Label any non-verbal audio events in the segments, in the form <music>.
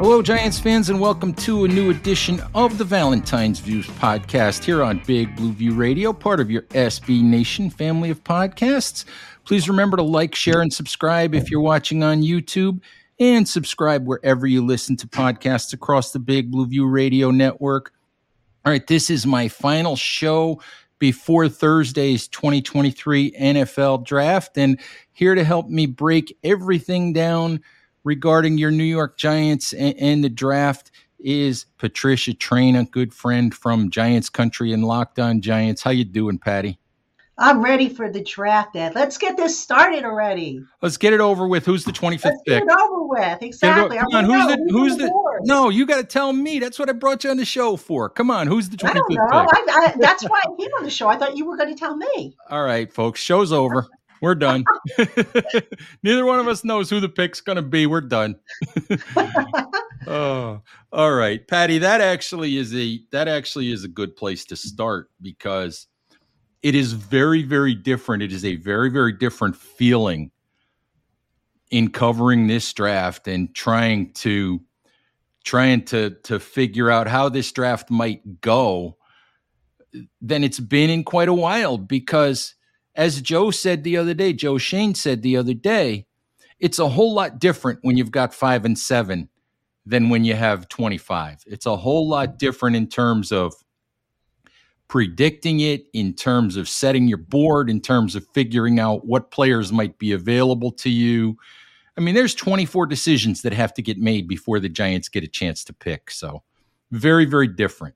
Hello, Giants fans, and welcome to a new edition of the Valentine's Views podcast here on Big Blue View Radio, part of your SB Nation family of podcasts. Please remember to like, share, and subscribe if you're watching on YouTube, and subscribe wherever you listen to podcasts across the Big Blue View Radio network. All right, this is my final show before Thursday's 2023 NFL draft, and here to help me break everything down regarding your New York Giants and, and the draft is Patricia Traina, a good friend from Giants Country and Locked On Giants. How you doing, Patty? I'm ready for the draft, Ed. Let's get this started already. Let's get it over with. Who's the 25th Let's pick? Get it over with. Exactly. Come on, who's the who's the? No, you got to tell me. That's what I brought you on the show for. Come on, who's the 25th I don't know. I, I, that's why I came on the show. I thought you were going to tell me. All right, folks. Show's over. We're done. <laughs> Neither one of us knows who the pick's going to be. We're done. <laughs> oh, all right, Patty. That actually is a that actually is a good place to start because it is very very different. It is a very very different feeling in covering this draft and trying to trying to to figure out how this draft might go than it's been in quite a while because as Joe said the other day, Joe Schoen said the other day, it's a whole lot different when you've got five and seven than when you have 25. It's a whole lot different in terms of predicting it, in terms of setting your board, in terms of figuring out what players might be available to you. I mean, there's 24 decisions that have to get made before the Giants get a chance to pick. So, very, very different.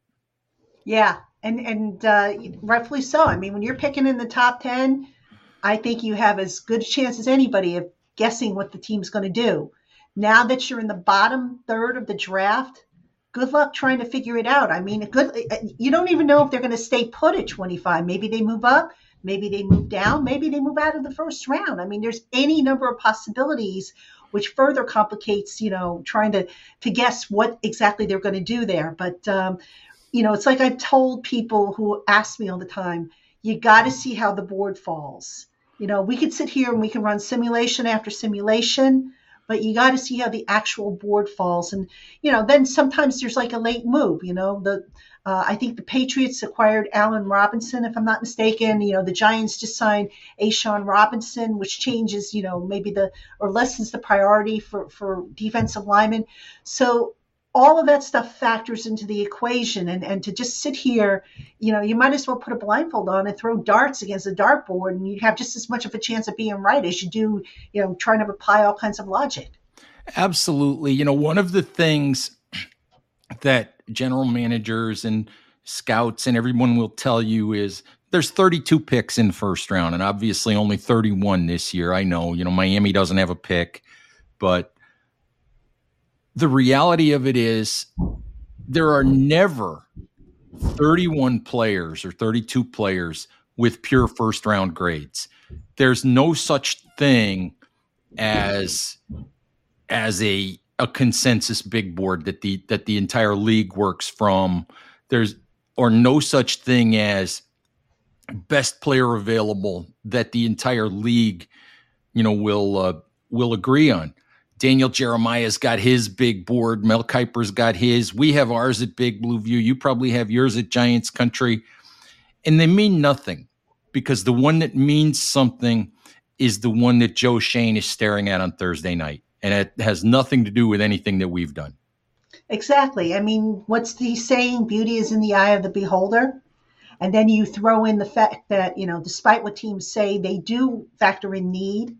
Yeah, and and uh, rightfully so. I mean, when you're picking in the top ten, I think you have as good a chance as anybody of guessing what the team's going to do. Now that you're in the bottom third of the draft, good luck trying to figure it out. I mean, good. You don't even know if they're going to stay put at 25. Maybe they move up. Maybe they move down. Maybe they move out of the first round. I mean, there's any number of possibilities, which further complicates, you know, trying to to guess what exactly they're going to do there. But um, you know, it's like I've told people who ask me all the time, you got to see how the board falls. You know, we could sit here and we can run simulation after simulation, but you got to see how the actual board falls. And, you know, then sometimes there's like a late move, you know, the, uh, I think the Patriots acquired Allen Robinson, if I'm not mistaken. You know, the Giants just signed A'Shawn Robinson, which changes, you know, maybe the or lessens the priority for for defensive linemen. So all of that stuff factors into the equation. And, and to just sit here you know you might as well put a blindfold on and throw darts against a dartboard and you have just as much of a chance of being right as you do you know trying to apply all kinds of logic. Absolutely. You know one of the things that general managers and scouts and everyone will tell you is there's 32 picks in first round and obviously only 31 this year. I know you know miami doesn't have a pick but the reality of it is there are never 31 players or 32 players with pure first round grades. There's no such thing as as a a consensus big board that the that the entire league works from. There's or no such thing as best player available that the entire league, you know, will uh, will agree on. Daniel Jeremiah's got his big board. Mel Kiper's got his. We have ours at Big Blue View. You probably have yours at Giants Country. and they mean nothing because the one that means something is the one that Joe Schoen is staring at on Thursday night. And it has nothing to do with anything that we've done. Exactly. I mean, what's the saying? Beauty is in the eye of the beholder. And then you throw in the fact that, you know, despite what teams say, they do factor in need.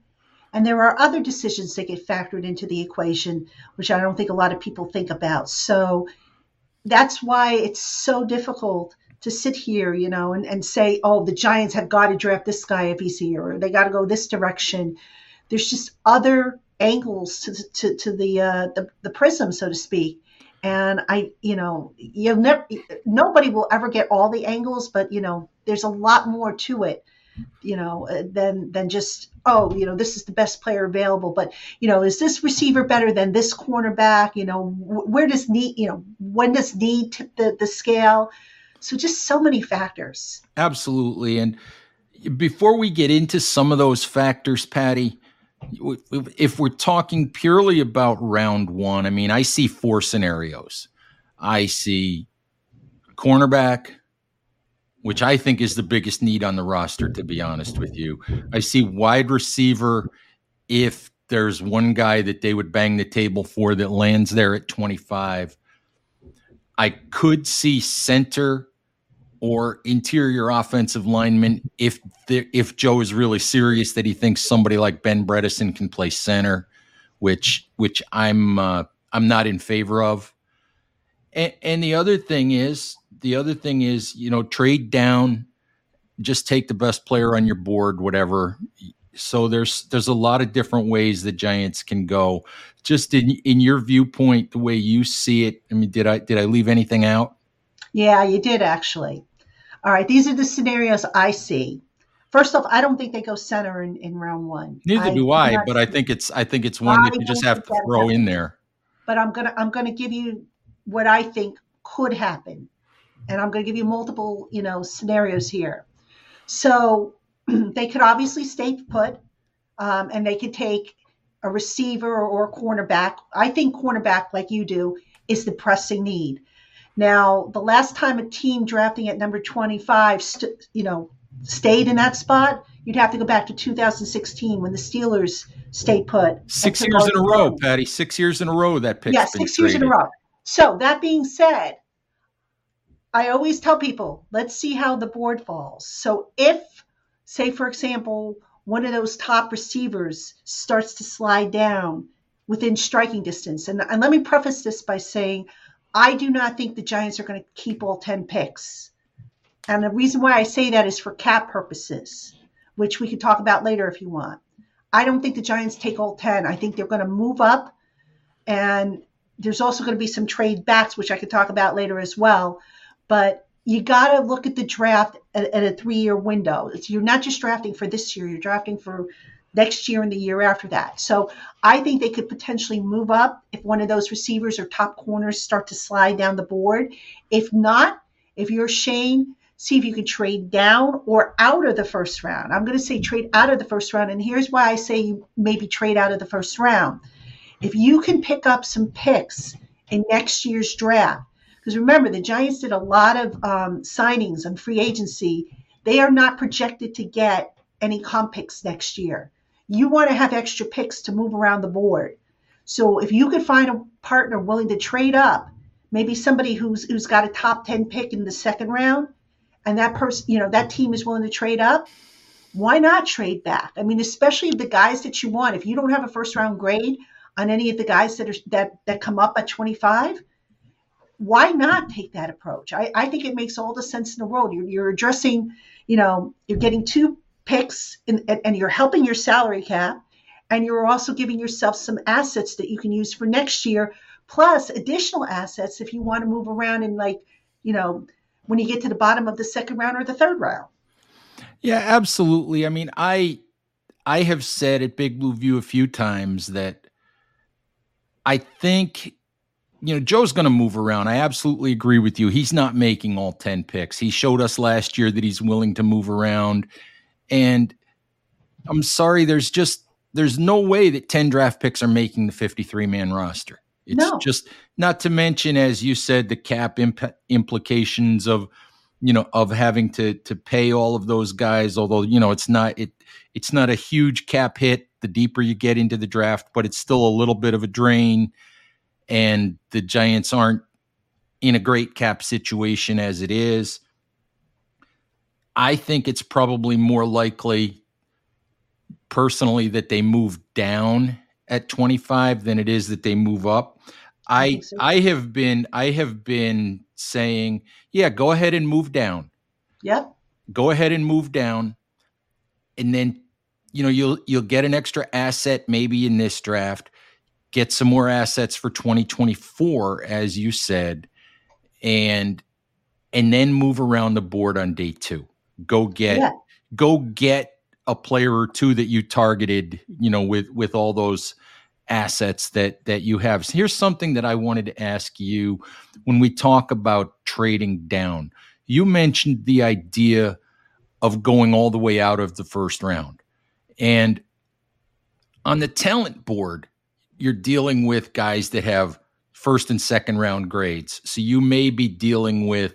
And there are other decisions that get factored into the equation, which I don't think a lot of people think about. So that's why it's so difficult to sit here, you know, and, and say, oh, the Giants have got to draft this guy if he's here, or they got to go this direction. There's just other angles to, to, to the, uh, the, the prism, so to speak. And I, you know, you'll never, nobody will ever get all the angles, but you know, there's a lot more to it, you know, uh, than than just oh, you know, this is the best player available. But you know, is this receiver better than this cornerback? You know, where does need, you know, when does need tip the the scale? So just so many factors. Absolutely. And before we get into some of those factors, Patty, if we're talking purely about round one, I mean, I see four scenarios. I see cornerback, which I think is the biggest need on the roster, to be honest with you. I see wide receiver if there's one guy that they would bang the table for that lands there at 25. I could see center or interior offensive lineman if the, if Joe is really serious that he thinks somebody like Ben Bredeson can play center, which which I'm uh, I'm not in favor of. And, and the other thing is the other thing is you know trade down, just take the best player on your board, whatever. So there's there's a lot of different ways the Giants can go. Just in in your viewpoint, the way you see it. I mean, did I did I leave anything out? Yeah, you did actually. All right, these are the scenarios I see. First off, I don't think they go center in, in round one. Neither I, do I, but I think it's I think it's one I that you just have to throw in there. But I'm gonna I'm gonna give you what I think could happen, and I'm gonna give you multiple you know scenarios here. So <clears throat> they could obviously stay put, um, and they could take a receiver or a cornerback. I think cornerback, like you do, is the pressing need. Now, the last time a team drafting at number 25, st- you know, stayed in that spot, you'd have to go back to 2016 when the Steelers stayed put. Six years in a row, Patty. Six years in a row that pick. Yeah, six years in a row. So that being said, I always tell people, let's see how the board falls. So if, say, for example, one of those top receivers starts to slide down within striking distance, and, and let me preface this by saying I do not think the Giants are going to keep all 10 picks. And the reason why I say that is for cap purposes, which we can talk about later if you want. I don't think the Giants take all 10. I think they're going to move up. And there's also going to be some trade backs, which I could talk about later as well. But you got to look at the draft at, at a three year window. It's, you're not just drafting for this year, you're drafting for next year and the year after that. So I think they could potentially move up if one of those receivers or top corners start to slide down the board. If not, if you're Schoen, see if you can trade down or out of the first round. I'm going to say trade out of the first round. And here's why I say you maybe trade out of the first round. If you can pick up some picks in next year's draft, because remember, the Giants did a lot of um, signings on free agency. They are not projected to get any comp picks next year you want to have extra picks to move around the board. So if you could find a partner willing to trade up, maybe somebody who's who's got a top 10 pick in the second round and that person, you know, that team is willing to trade up, why not trade back? I mean, especially the guys that you want. If you don't have a first round grade on any of the guys that are that that come up at 25, why not take that approach? I, I think it makes all the sense in the world. You're, you're addressing, you know, you're getting two picks in, and you're helping your salary cap and you're also giving yourself some assets that you can use for next year plus additional assets if you want to move around in like you know when you get to the bottom of the second round or the third round yeah absolutely i mean i i have said at big blue view a few times that i think you know joe's going to move around i absolutely agree with you he's not making all 10 picks he showed us last year that he's willing to move around and I'm sorry, there's just there's no way that 10 draft picks are making the 53 man roster. It's no. just not to mention, as you said, the cap imp- implications of you know, of having to to pay all of those guys. Although you know, it's not it it's not a huge cap hit the deeper you get into the draft, but it's still a little bit of a drain. And the Giants aren't in a great cap situation as it is. I think it's probably more likely personally that they move down at 25 than it is that they move up. I I, have been I have been saying, yeah, go ahead and move down. Yep. Go ahead and move down. And then you know, you'll you'll get an extra asset maybe in this draft, get some more assets for 2024 as you said, and and then move around the board on day 2. Go get yeah. go get a player or two that you targeted, you know, with with all those assets that that you have. So here's something that I wanted to ask you when we talk about trading down. You mentioned the idea of going all the way out of the first round. And on the talent board, you're dealing with guys that have first and second round grades. So you may be dealing with,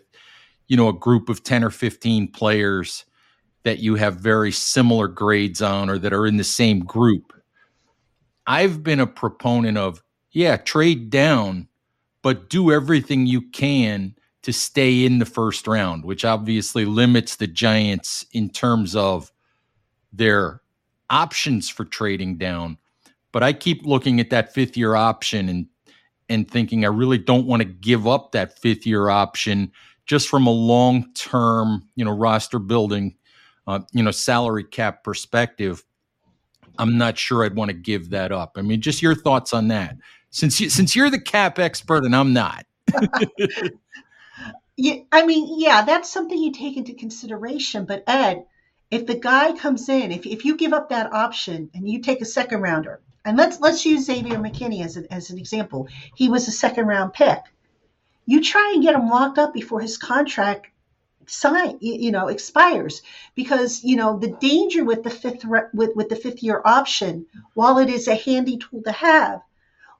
you know, a group of 10 or 15 players that you have very similar grades on or that are in the same group. I've been a proponent of, yeah, trade down, but do everything you can to stay in the first round, which obviously limits the Giants in terms of their options for trading down. But I keep looking at that fifth year option and and thinking I really don't want to give up that fifth year option just from a long term, you know, roster building uh, you know, salary cap perspective, I'm not sure I'd want to give that up. I mean, just your thoughts on that, since you, since you're the cap expert and I'm not. <laughs> yeah, I mean, yeah, that's something you take into consideration. But Ed, if the guy comes in, if, if you give up that option and you take a second rounder, and let's let's use Xavier McKinney as, a, as an example. He was a second round pick. You try and get him locked up before his contract sign you know expires because you know the danger with the fifth with, with the fifth year option while it is a handy tool to have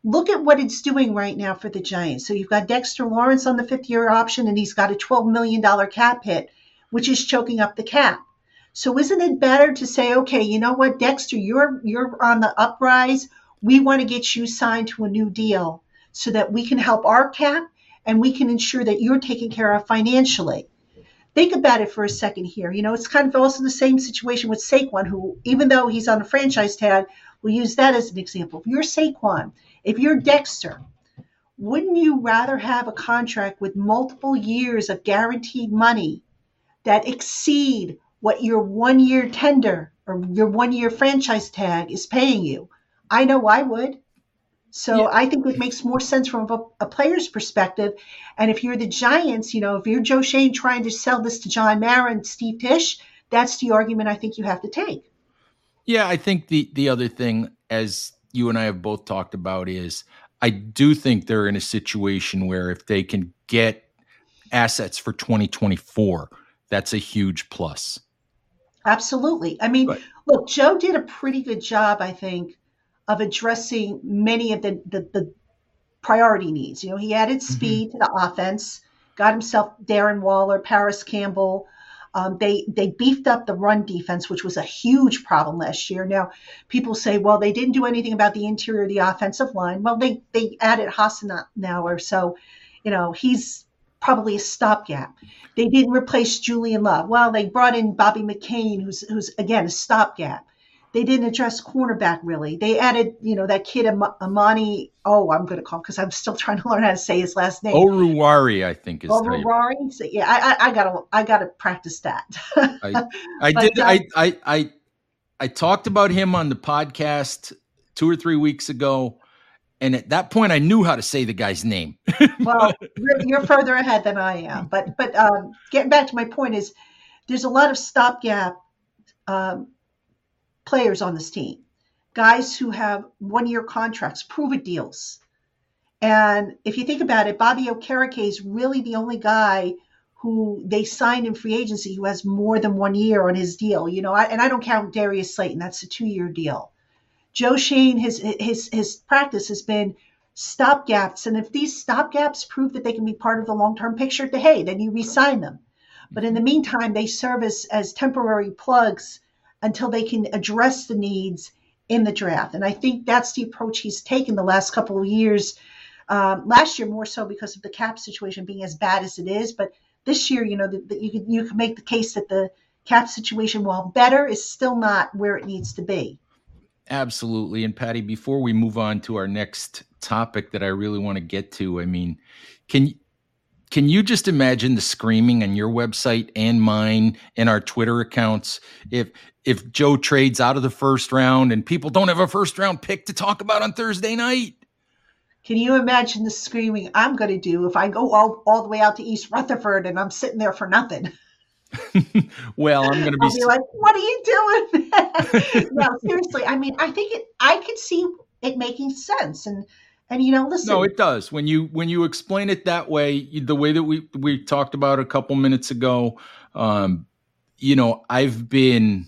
look at what it's doing right now for the giants so you've got dexter lawrence on the fifth year option and he's got a 12 million dollar cap hit which is choking up the cap so isn't it better to say okay you know what dexter you're you're on the uprise we want to get you signed to a new deal so that we can help our cap and we can ensure that you're taken care of financially think about it for a second here. You know, it's kind of also the same situation with Saquon, who, even though he's on a franchise tag, we'll use that as an example. If you're Saquon, if you're Dexter, wouldn't you rather have a contract with multiple years of guaranteed money that exceed what your one year tender or your one year franchise tag is paying you? I know I would. So yeah. I think it makes more sense from a, a, player's perspective. And if you're the Giants, you know, if you're Joe Schoen trying to sell this to John Mara and Steve Tisch, that's the argument I think you have to take. Yeah, I think the the other thing, as you and I have both talked about, is I do think they're in a situation where if they can get assets for 2024, that's a huge plus. Absolutely. I mean, but, look, Joe did a pretty good job, I think, of addressing many of the, the, the priority needs. You know, he added mm-hmm. speed to the offense, got himself Darren Waller, Parris Campbell. Um, they they beefed up the run defense, which was a huge problem last year. Now, people say, well, they didn't do anything about the interior of the offensive line. Well, they they added Hassenauer, so you know he's probably a stopgap. They didn't replace Julian Love. Well, they brought in Bobby McCain, who's who's again a stopgap. They didn't address cornerback really. They added, you know, that kid Am- Amani. Oh, I'm going to call because I'm still <laughs> trying to learn how to say his last name. Oruwari, I think is. Oruwari. So, yeah, I, I, I, gotta, I gotta practice that. <laughs> I, I <laughs> but, did. Uh, I, I, I, I talked about him on the podcast two or three weeks ago, and at that point, I knew how to say the guy's name. <laughs> well, you're, you're, further ahead than I am, but but um, getting back to my point is, there's a lot of stopgap. Um, players on this team, guys who have one year contracts, prove it deals. And if you think about it, Bobby Okereke is really the only guy who they signed in free agency who has more than one year on his deal. You know, I, and I don't count Darius Slayton; that's a two-year deal. Joe Schoen, his his his practice has been stopgaps, and if these stopgaps prove that they can be part of the long-term picture, then hey, then you re-sign them. But in the meantime, they serve as, as temporary plugs until they can address the needs in the draft. And I think that's the approach he's taken the last couple of years. Um, last year, more so because of the cap situation being as bad as it is. But this year, you know, you can you can make the case that the cap situation, while better, is still not where it needs to be. Absolutely. And Patty, before we move on to our next topic that I really want to get to, I mean, can can you just imagine the screaming on your website and mine and our Twitter accounts if if Joe trades out of the first round and people don't have a first round pick to talk about on Thursday night? Can you imagine the screaming I'm going to do if I go all, all the way out to East Rutherford and I'm sitting there for nothing? <laughs> well, I'm going to be, be like, "What are you doing?" <laughs> no, seriously. I mean, I think it. I could see it making sense, and and you know, listen. No, it does. When you when you explain it that way, the way that we we talked about a couple minutes ago, um, you know, I've been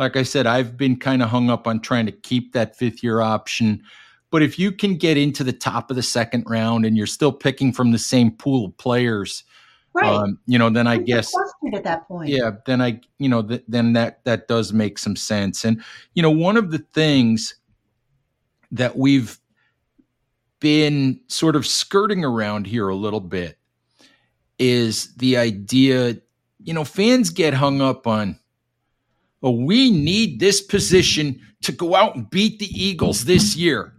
like I said, I've been kind of hung up on trying to keep that fifth year option. But if you can get into the top of the second round and you're still picking from the same pool of players, right? Um, you know, then I guess at that point, yeah, then I, you know, th- then that that does make some sense. And you know, one of the things that we've been sort of skirting around here a little bit is the idea, you know, fans get hung up on, oh, we need this position to go out and beat the Eagles this year.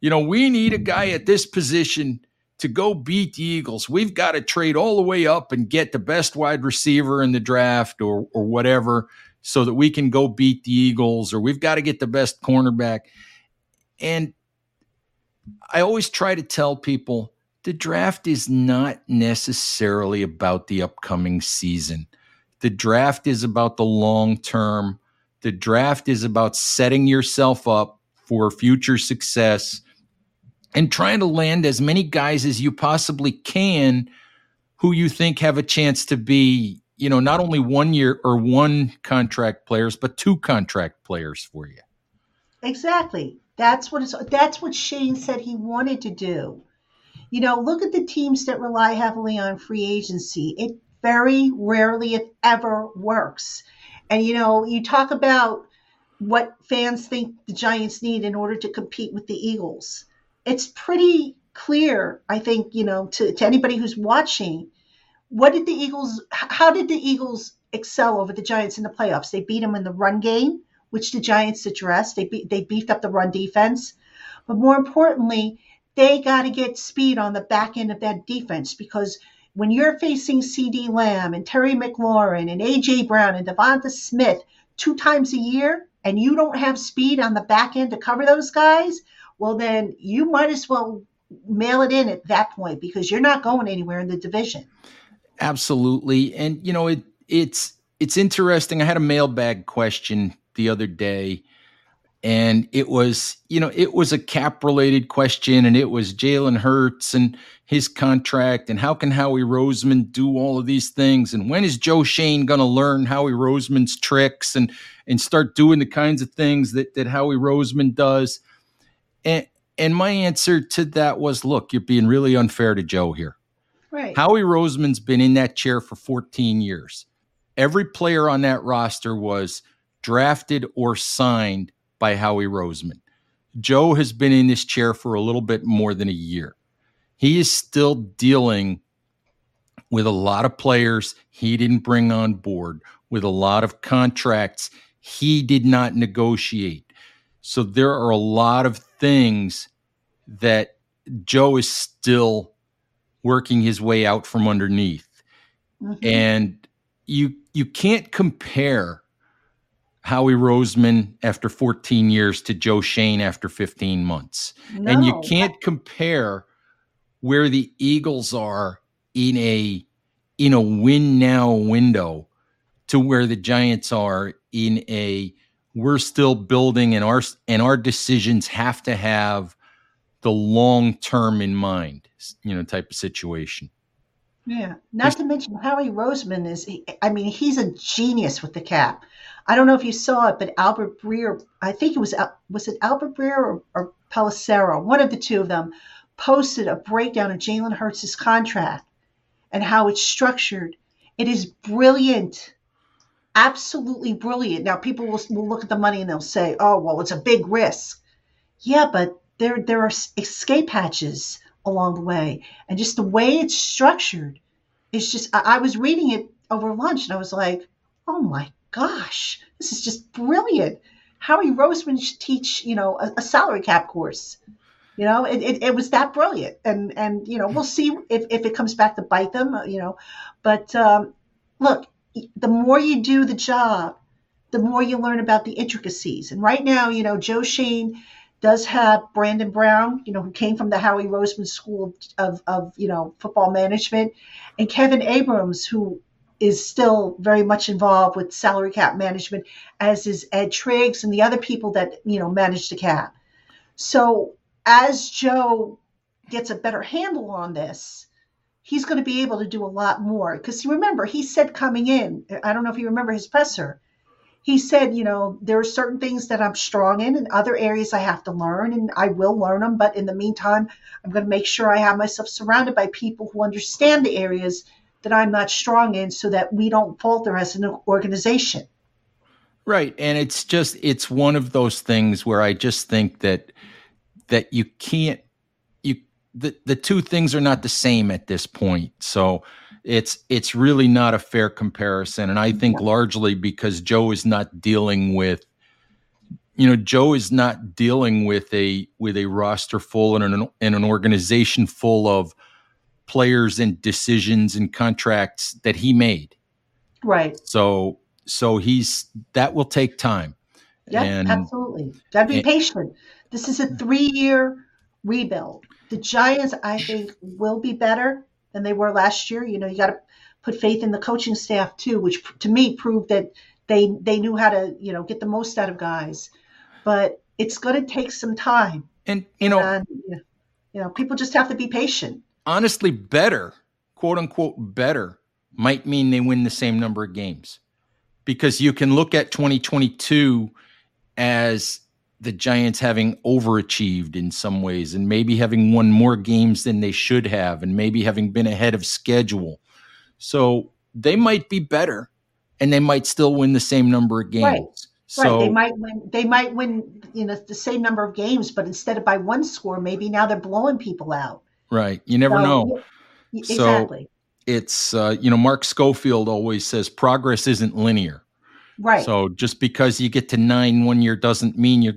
You know, we need a guy at this position to go beat the Eagles. We've got to trade all the way up and get the best wide receiver in the draft or or whatever so that we can go beat the Eagles or we've got to get the best cornerback. And I always try to tell people the draft is not necessarily about the upcoming season. The draft is about the long term. The draft is about setting yourself up for future success and trying to land as many guys as you possibly can who you think have a chance to be, you know, not only one year or one contract players, but two contract players for you. Exactly. That's what it's, that's what Schoen said he wanted to do. You know, look at the teams that rely heavily on free agency. It very rarely, if ever, works. And you know, you talk about what fans think the Giants need in order to compete with the Eagles. It's pretty clear, I think, you know, to, to anybody who's watching, what did the Eagles how did the Eagles excel over the Giants in the playoffs? They beat them in the run game which the Giants addressed. They, be- they beefed up the run defense. But more importantly, they got to get speed on the back end of that defense because when you're facing CeeDee Lamb and Terry McLaurin and AJ Brown and DeVonta Smith two times a year and you don't have speed on the back end to cover those guys, well, then you might as well mail it in at that point because you're not going anywhere in the division. Absolutely. And, you know, it, it's, it's interesting. I had a mailbag question the other day and it was you know it was a cap related question and it was Jalen Hurts and his contract and how can Howie Roseman do all of these things and when is Joe Schoen going to learn Howie Roseman's tricks and and start doing the kinds of things that that Howie Roseman does and and my answer to that was look you're being really unfair to Joe here right Howie Roseman's been in that chair for 14 years every player on that roster was drafted or signed by Howie Roseman. Joe has been in this chair for a little bit more than a year. He is still dealing with a lot of players he didn't bring on board, with a lot of contracts he did not negotiate. So there are a lot of things that Joe is still working his way out from underneath. Mm-hmm. And you you can't compare Howie Roseman after 14 years to Joe Schoen after 15 months. No. And you can't compare where the Eagles are in a in a win now window to where the Giants are in a we're still building and our and our decisions have to have the long term in mind, you know, type of situation. Yeah. Not to mention Howie Roseman is I mean, he's a genius with the cap. I don't know if you saw it, but Albert Breer, I think it was was it Albert Breer or, or Pelissero, one of the two of them, posted a breakdown of Jalen Hurts' contract and how it's structured. It is brilliant. Absolutely brilliant. Now, people will, will look at the money and they'll say, oh, well, it's a big risk. Yeah, but there, there are escape hatches along the way. And just the way it's structured is just, I, I was reading it over lunch and I was like, oh my gosh, this is just brilliant. Howie Roseman should teach, you know, a, a salary cap course. You know, it, it, it, was that brilliant. And, and, you know, we'll see if, if it comes back to bite them, you know. But um, look, the more you do the job, the more you learn about the intricacies. And right now, you know, Joe Schoen does have Brandon Brown, you know, who came from the Howie Roseman School of, of you know, football management, and Kevin Abrams, who is still very much involved with salary cap management, as is Ed Triggs and the other people that, you know, manage the cap. So as Joe gets a better handle on this, he's going to be able to do a lot more. Because remember, he said coming in, I don't know if you remember his presser, he said, you know, there are certain things that I'm strong in and other areas I have to learn, and I will learn them. But in the meantime, I'm going to make sure I have myself surrounded by people who understand the areas that I'm not strong in so that we don't falter as an organization. Right. And it's just, it's one of those things where I just think that that you can't the, the two things are not the same at this point. So it's it's really not a fair comparison. And i think largely because joe is not dealing with you know joe is not dealing with a with a roster full and an, and an organization full of players and decisions and contracts that he made. Right. So so he's that will take time. Yeah absolutely. Gotta be and, patient. This is a three year rebuild. The Giants, I think, will be better than they were last year. You know, you got to put faith in the coaching staff too, which to me proved that they they knew how to you know get the most out of guys. But it's going to take some time. And you know, and, you know, people just have to be patient. Honestly, better, quote unquote, better might mean they win the same number of games because you can look at 2022 as the Giants having overachieved in some ways and maybe having won more games than they should have and maybe having been ahead of schedule. So they might be better and they might still win the same number of games. Right. So, right. They might win they might win, you know, the same number of games, but instead of by one score, maybe now they're blowing people out. Right. You never so, know. Exactly. So it's uh, you know, Mark Schofield always says progress isn't linear. Right. So just because you get to nine one year doesn't mean you're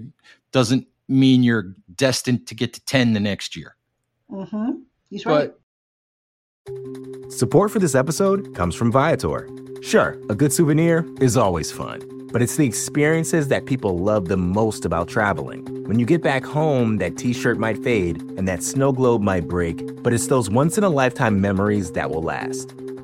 doesn't mean you're destined to get to 10 the next year. Mm-hmm. He's right. But support for this episode comes from Viator. Sure, a good souvenir is always fun, but it's the experiences that people love the most about traveling. When you get back home, that t shirt might fade and that snow globe might break, but it's those once in a lifetime memories that will last.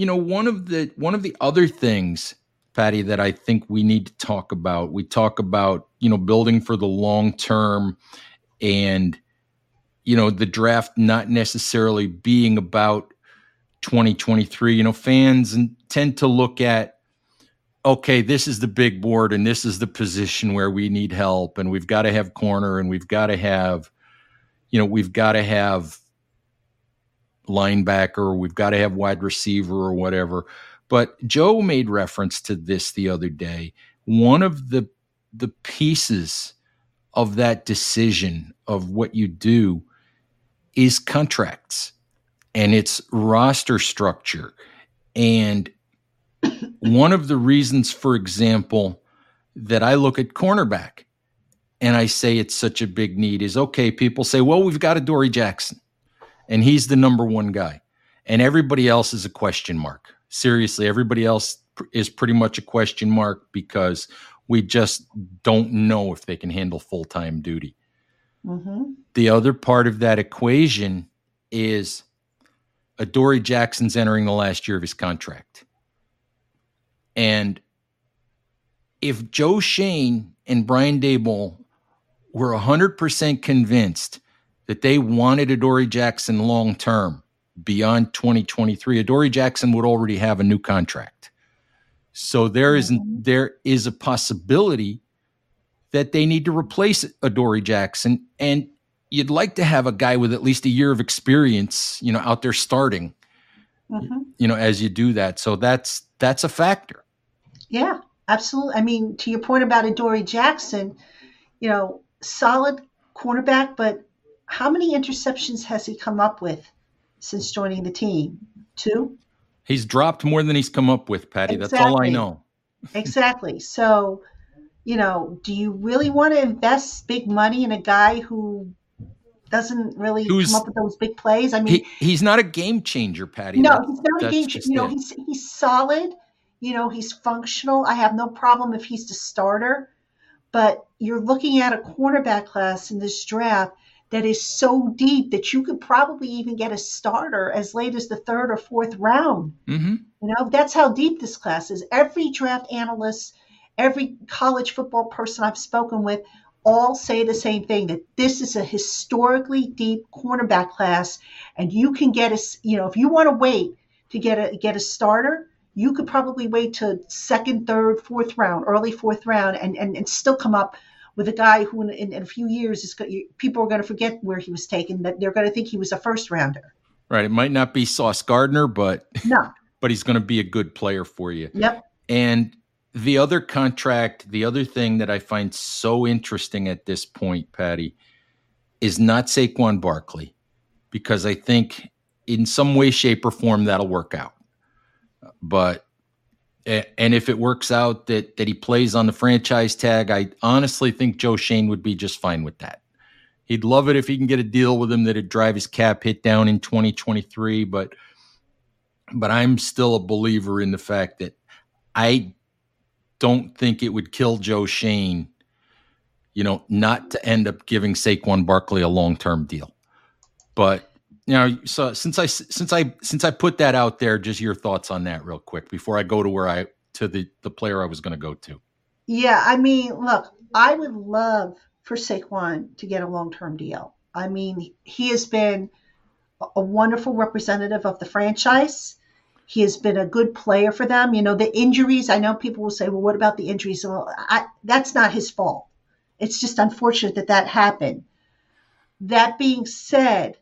You know, one of the one of the other things, Patty, that I think we need to talk about. We talk about you know building for the long term, and you know the draft not necessarily being about 2023. You know, fans tend to look at okay, this is the big board and this is the position where we need help and we've got to have corner and we've got to have, you know, we've got to have linebacker, we've got to have wide receiver or whatever. But Joe made reference to this the other day. One of the the pieces of that decision of what you do is contracts and it's roster structure. And <coughs> one of the reasons, for example, that I look at cornerback and I say it's such a big need is okay, people say, well, we've got Adoree Jackson and he's the number one guy. And everybody else is a question mark. Seriously, everybody else is pretty much a question mark because we just don't know if they can handle full time duty. Mm-hmm. The other part of that equation is Adoree Jackson's entering the last year of his contract. And if Joe Schoen and Brian Daboll were 100% convinced that they wanted Adoree Jackson long term beyond 2023, Adoree Jackson would already have a new contract. So there is mm-hmm. there is a possibility that they need to replace Adoree Jackson and you'd like to have a guy with at least a year of experience, you know, out there starting. Mm-hmm. You know, as you do that. So that's that's a factor. Yeah, absolutely. I mean, to your point about Adoree Jackson, you know, solid cornerback, but how many interceptions has he come up with since joining the team? Two? He's dropped more than he's come up with, Patty. Exactly. That's all I know. <laughs> exactly. So, you know, do you really want to invest big money in a guy who doesn't really Who's, come up with those big plays. I mean, he, he's not a game changer, Patty. No, he's not a game changer. You know, it. he's he's solid. You know, he's functional. I have no problem if he's the starter. But you're looking at a cornerback class in this draft that is so deep that you could probably even get a starter as late as the third or fourth round. Mm-hmm. You know, that's how deep this class is. Every draft analyst, every college football person I've spoken with all say the same thing that this is a historically deep cornerback class and you can get a you know if you want to wait to get a get a starter you could probably wait to second third fourth round early fourth round and and, and still come up with a guy who in, in, in a few years is people are going to forget where he was taken that they're going to think he was a first rounder. Right it might not be sauce gardner but no. <laughs> but he's going to be a good player for you. Yep. And the other contract, the other thing that I find so interesting at this point, Patty, is not Saquon Barkley, because I think in some way, shape, or form that'll work out. But and if it works out that that he plays on the franchise tag, I honestly think Joe Schoen would be just fine with that. He'd love it if he can get a deal with him that'd drive his cap hit down in 2023. But but I'm still a believer in the fact that I don't think it would kill Joe Schoen, you know, not to end up giving Saquon Barkley a long term deal. But know, so since I since I since I put that out there, just your thoughts on that real quick before I go to where I to the the player I was going to go to. Yeah, I mean, look, I would love for Saquon to get a long term deal. I mean, he has been a wonderful representative of the franchise. He has been a good player for them. You know, the injuries, I know people will say, well, what about the injuries? Well, I, that's not his fault. It's just unfortunate that that happened. That being said,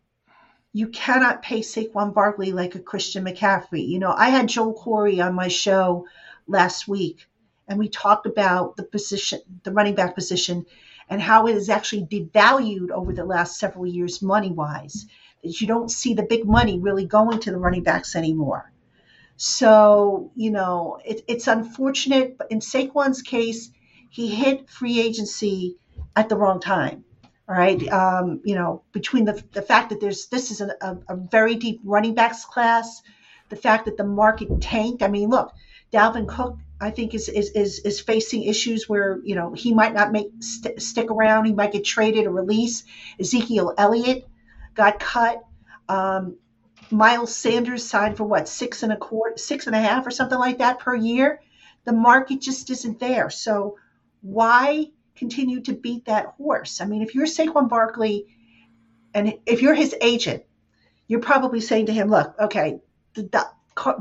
you cannot pay Saquon Barkley like a Christian McCaffrey. You know, I had Joel Corry on my show last week, and we talked about the position, the running back position, and how it is actually devalued over the last several years, money wise. That you don't see the big money really going to the running backs anymore. So, you know, it, it's unfortunate, but in Saquon's case, he hit free agency at the wrong time. Right. Um, you know, between the, the fact that there's this is a, a, a very deep running backs class, the fact that the market tanked. I mean, look, Dalvin Cook, I think is is is, is facing issues where you know he might not make st- stick around. He might get traded or released. Ezekiel Elliott got cut. Um, Miles Sanders signed for what six and a quarter, six and a half, or something like that per year. The market just isn't there. So why continue to beat that horse? I mean, if you're Saquon Barkley, and if you're his agent, you're probably saying to him, "Look, okay, the, the,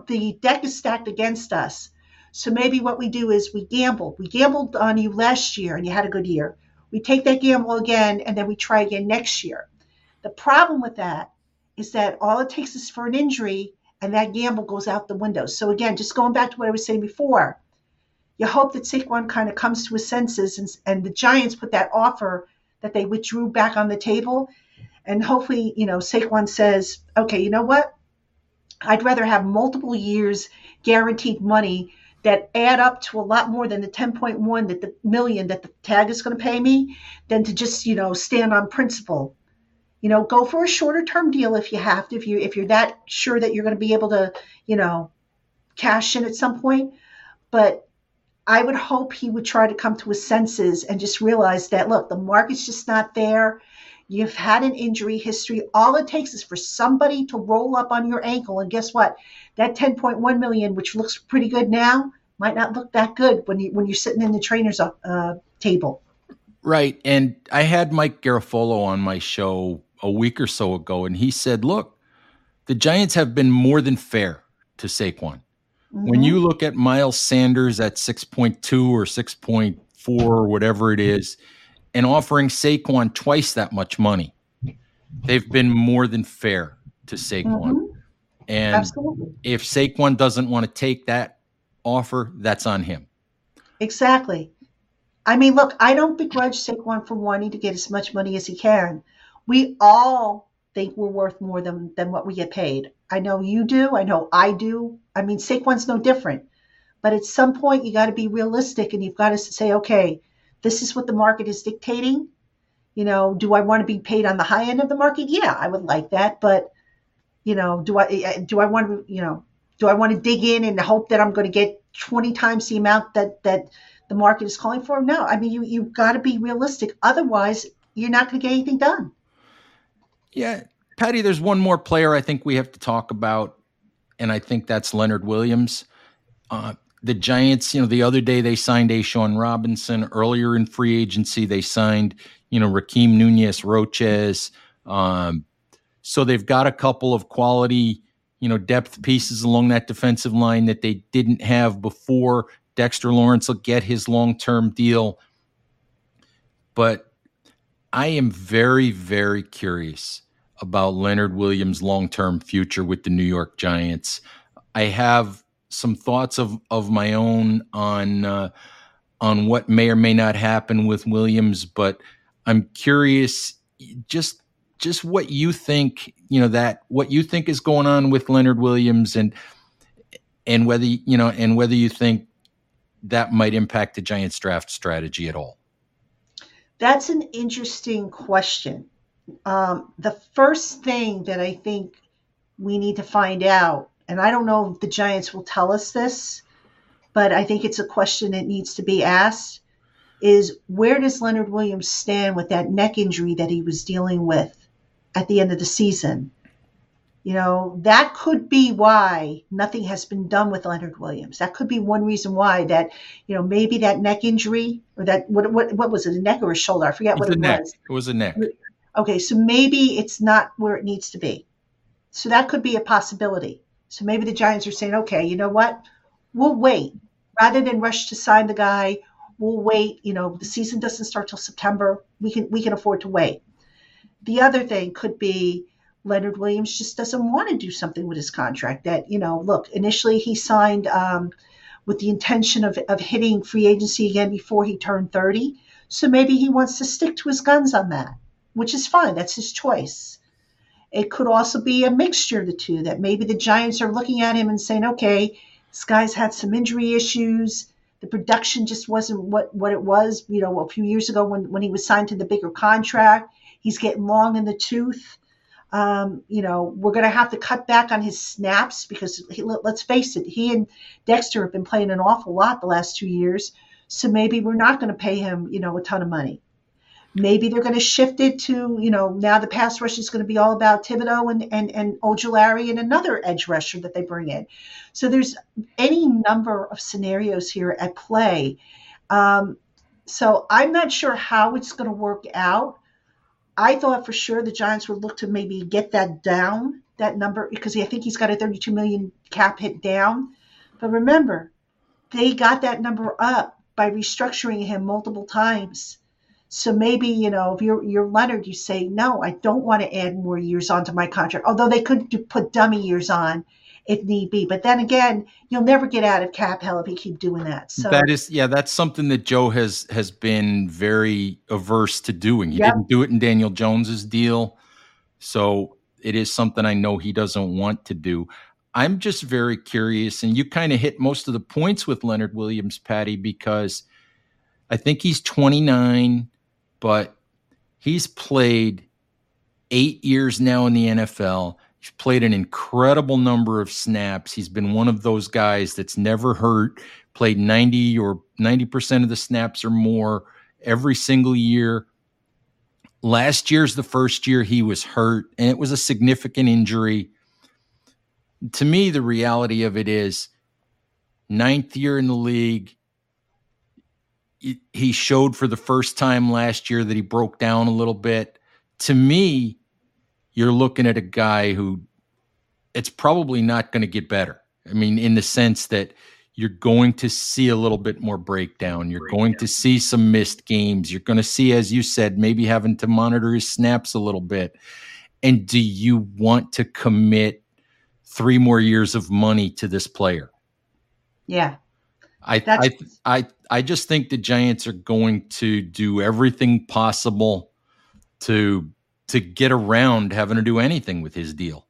the deck is stacked against us, So maybe what we do is we gamble. We gambled on you last year and you had a good year. We take that gamble again and then we try again next year. The problem with that is that all it takes is for an injury and that gamble goes out the window. So again, just going back to what I was saying before, you hope that Saquon kind of comes to his senses and, and the Giants put that offer that they withdrew back on the table. And hopefully, you know, Saquon says, okay, you know what? I'd rather have multiple years guaranteed money that add up to a lot more than the 10.1 that the million that the tag is going to pay me than to just, you know, stand on principle. You know, go for a shorter term deal if you have to, if you if you're that sure that you're going to be able to, you know, cash in at some point. But I would hope he would try to come to his senses and just realize that look, the market's just not there. You've had an injury history. All it takes is for somebody to roll up on your ankle, and guess what? That 10.1 million, which looks pretty good now, might not look that good when you when you're sitting in the trainer's uh, table. Right, and I had Mike Garafolo on my show a week or so ago, and he said, "Look, the Giants have been more than fair to Saquon. Mm-hmm. When you look at Miles Sanders at 6.2 or 6.4 or whatever it is, and offering Saquon twice that much money, they've been more than fair to Saquon. Mm-hmm. And Absolutely. if Saquon doesn't want to take that offer, that's on him. Exactly. I mean, look, I don't begrudge Saquon for wanting to get as much money as he can. We all think we're worth more than, than what we get paid. I know you do. I know I do. I mean, Saquon's no different. But at some point, you got to be realistic and you've got to say, okay, this is what the market is dictating. You know, do I want to be paid on the high end of the market? Yeah, I would like that. But, you know, do I eh, eh, do I want to, you know, do I want to dig in and hope that I'm going to get 20 times the amount that that the market is calling for? No. I mean, you you've got to be realistic. Otherwise, you're not going to get anything done. Yeah, Patty, there's one more player I think we have to talk about, and I think that's Leonard Williams. Uh, the Giants, you know, the other day they signed A'Shawn Robinson. Earlier in free agency, they signed, you know, Rakeem Nunez Roches. Um, so they've got a couple of quality, you know, depth pieces along that defensive line that they didn't have before. Dexter Lawrence will get his long term deal. But I am very, very curious about Leonard Williams' long term future with the New York Giants. I have some thoughts of, of my own on uh, on what may or may not happen with Williams, but I'm curious just just what you think, you know, that what you think is going on with Leonard Williams and and whether you know and whether you think that might impact the Giants draft strategy at all. That's an interesting question um, the first thing that I think we need to find out, and I don't know if the Giants will tell us this, but I think it's a question that needs to be asked, is where does Leonard Williams stand with that neck injury that he was dealing with at the end of the season? You know, that could be why nothing has been done with Leonard Williams. That could be one reason why that, you know, maybe that neck injury or that what what what was it, a neck or a shoulder? I forget what it neck. was. It was a neck okay, so maybe it's not where it needs to be. So that could be a possibility. So maybe the Giants are saying, okay, you know what? We'll wait. Rather than rush to sign the guy, we'll wait. You know, the season doesn't start till September. We can we can afford to wait. The other thing could be Leonard Williams just doesn't want to do something with his contract. That you know, look, initially he signed um, with the intention of of hitting free agency again before he turned 30. So maybe he wants to stick to his guns on that which is fine. That's his choice. It could also be a mixture of the two, that maybe the Giants are looking at him and saying, okay, this guy's had some injury issues. The production just wasn't what, what it was, you know, a few years ago when, when he was signed to the bigger contract. He's getting long in the tooth. Um, you know, we're going to have to cut back on his snaps because he, let's face it, he and Dexter have been playing an awful lot the last two years. So maybe we're not going to pay him, you know, a ton of money. Maybe they're going to shift it to, you know, now the pass rush is going to be all about Thibodeaux and, and, and Ojulari and another edge rusher that they bring in. So there's any number of scenarios here at play. Um, so I'm not sure how it's going to work out. I thought for sure the Giants would look to maybe get that down, that number, because I think he's got a 32 million cap hit down. But remember, they got that number up by restructuring him multiple times. So maybe, you know, if you're, you're Leonard, you say, no, I don't want to add more years onto my contract. Although they could put dummy years on if need be. But then again, you'll never get out of cap hell if you keep doing that. So that is, yeah, that's something that Joe has has been very averse to doing. He Yep. didn't do it in Daniel Jones's deal, so it is something I know he doesn't want to do. I'm just very curious, and you kind of hit most of the points with Leonard Williams, Patty, because I think he's 29, but he's played eight years now in the NFL. He's played an incredible number of snaps. He's been one of those guys that's never hurt, played 90 or 90% of the snaps or more every single year. Last year's the first year he was hurt, and it was a significant injury. To me, the reality of it is ninth year in the league. He- showed for the first time last year that he broke down a little bit. To me, you're looking at a guy who it's probably not going to get better. I mean, in the sense that you're going to see a little bit more breakdown. You're going to see some missed games. You're going to see, as you said, maybe having to monitor his snaps a little bit. And do you want to commit three more years of money to this player? yeah, I, I, That's- I, I just think the Giants are going to do everything possible to to get around having to do anything with his deal.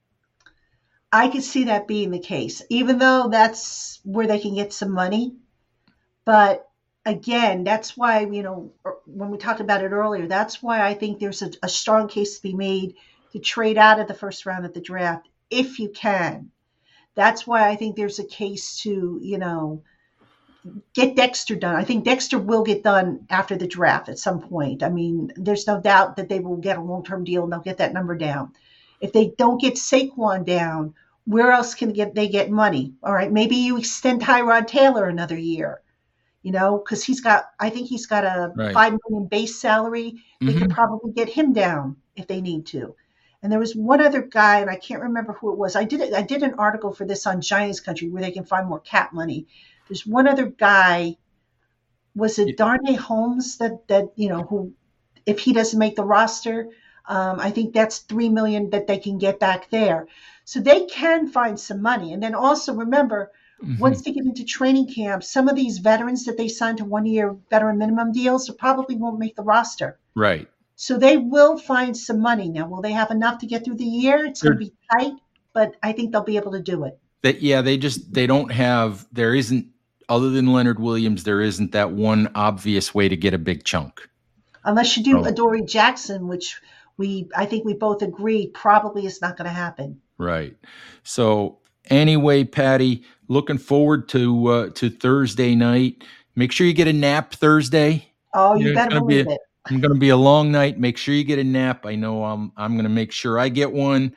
I could see that being the case, even though that's where they can get some money. But again, that's why, you know, er, when we talked about it earlier, that's why I think there's a, a strong case to be made to trade out of the first round of the draft if you can. That's why I think there's a case to, you know, get Dexter done. I think Dexter will get done after the draft at some point. I mean, there's no doubt that they will get a long term deal and they'll get that number down. If they don't get Saquon down, where else can get they get money? All right, maybe you extend Tyrod Taylor another year. You know, because he's got, I think he's got a Right. five million base salary. They could mm-hmm. probably get him down if they need to. And there was one other guy, and I can't remember who it was. I did I did an article for this on Giants Country where they can find more cap money. There's one other guy. Was it Darnay Holmes that that you know who, if he doesn't make the roster, um, I think that's three million that they can get back there. So they can find some money. And then also remember, Mm-hmm. once they get into training camp, some of these veterans that they signed to one-year veteran minimum deals probably won't make the roster. Right. So they will find some money. Now, will they have enough to get through the year? It's going to be tight, but I think they'll be able to do it. That yeah, they just they don't have there isn't other than Leonard Williams, there isn't that one obvious way to get a big chunk. Unless you do Oh. Adoree Jackson, which we I think we both agree probably is not going to happen. Right. So anyway, Patty, looking forward to uh, to Thursday night. Make sure you get a nap Thursday. Oh, you better believe a- it. <laughs> I'm going to be a long night. Make sure you get a nap. I know I'm I'm going to make sure I get one,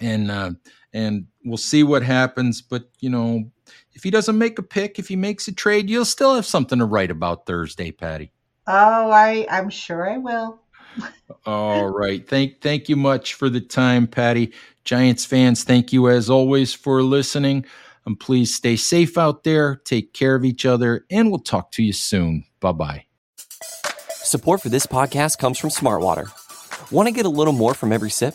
and uh, and we'll see what happens. But you know, if he doesn't make a pick, if he makes a trade, you'll still have something to write about Thursday, Patty. Oh, I I'm sure I will. All right. Thank thank you much for the time, Patty. Giants fans, thank you as always for listening. And please stay safe out there. Take care of each other, and we'll talk to you soon. Bye bye. Support for this podcast comes from Smartwater. Want to get a little more from every sip?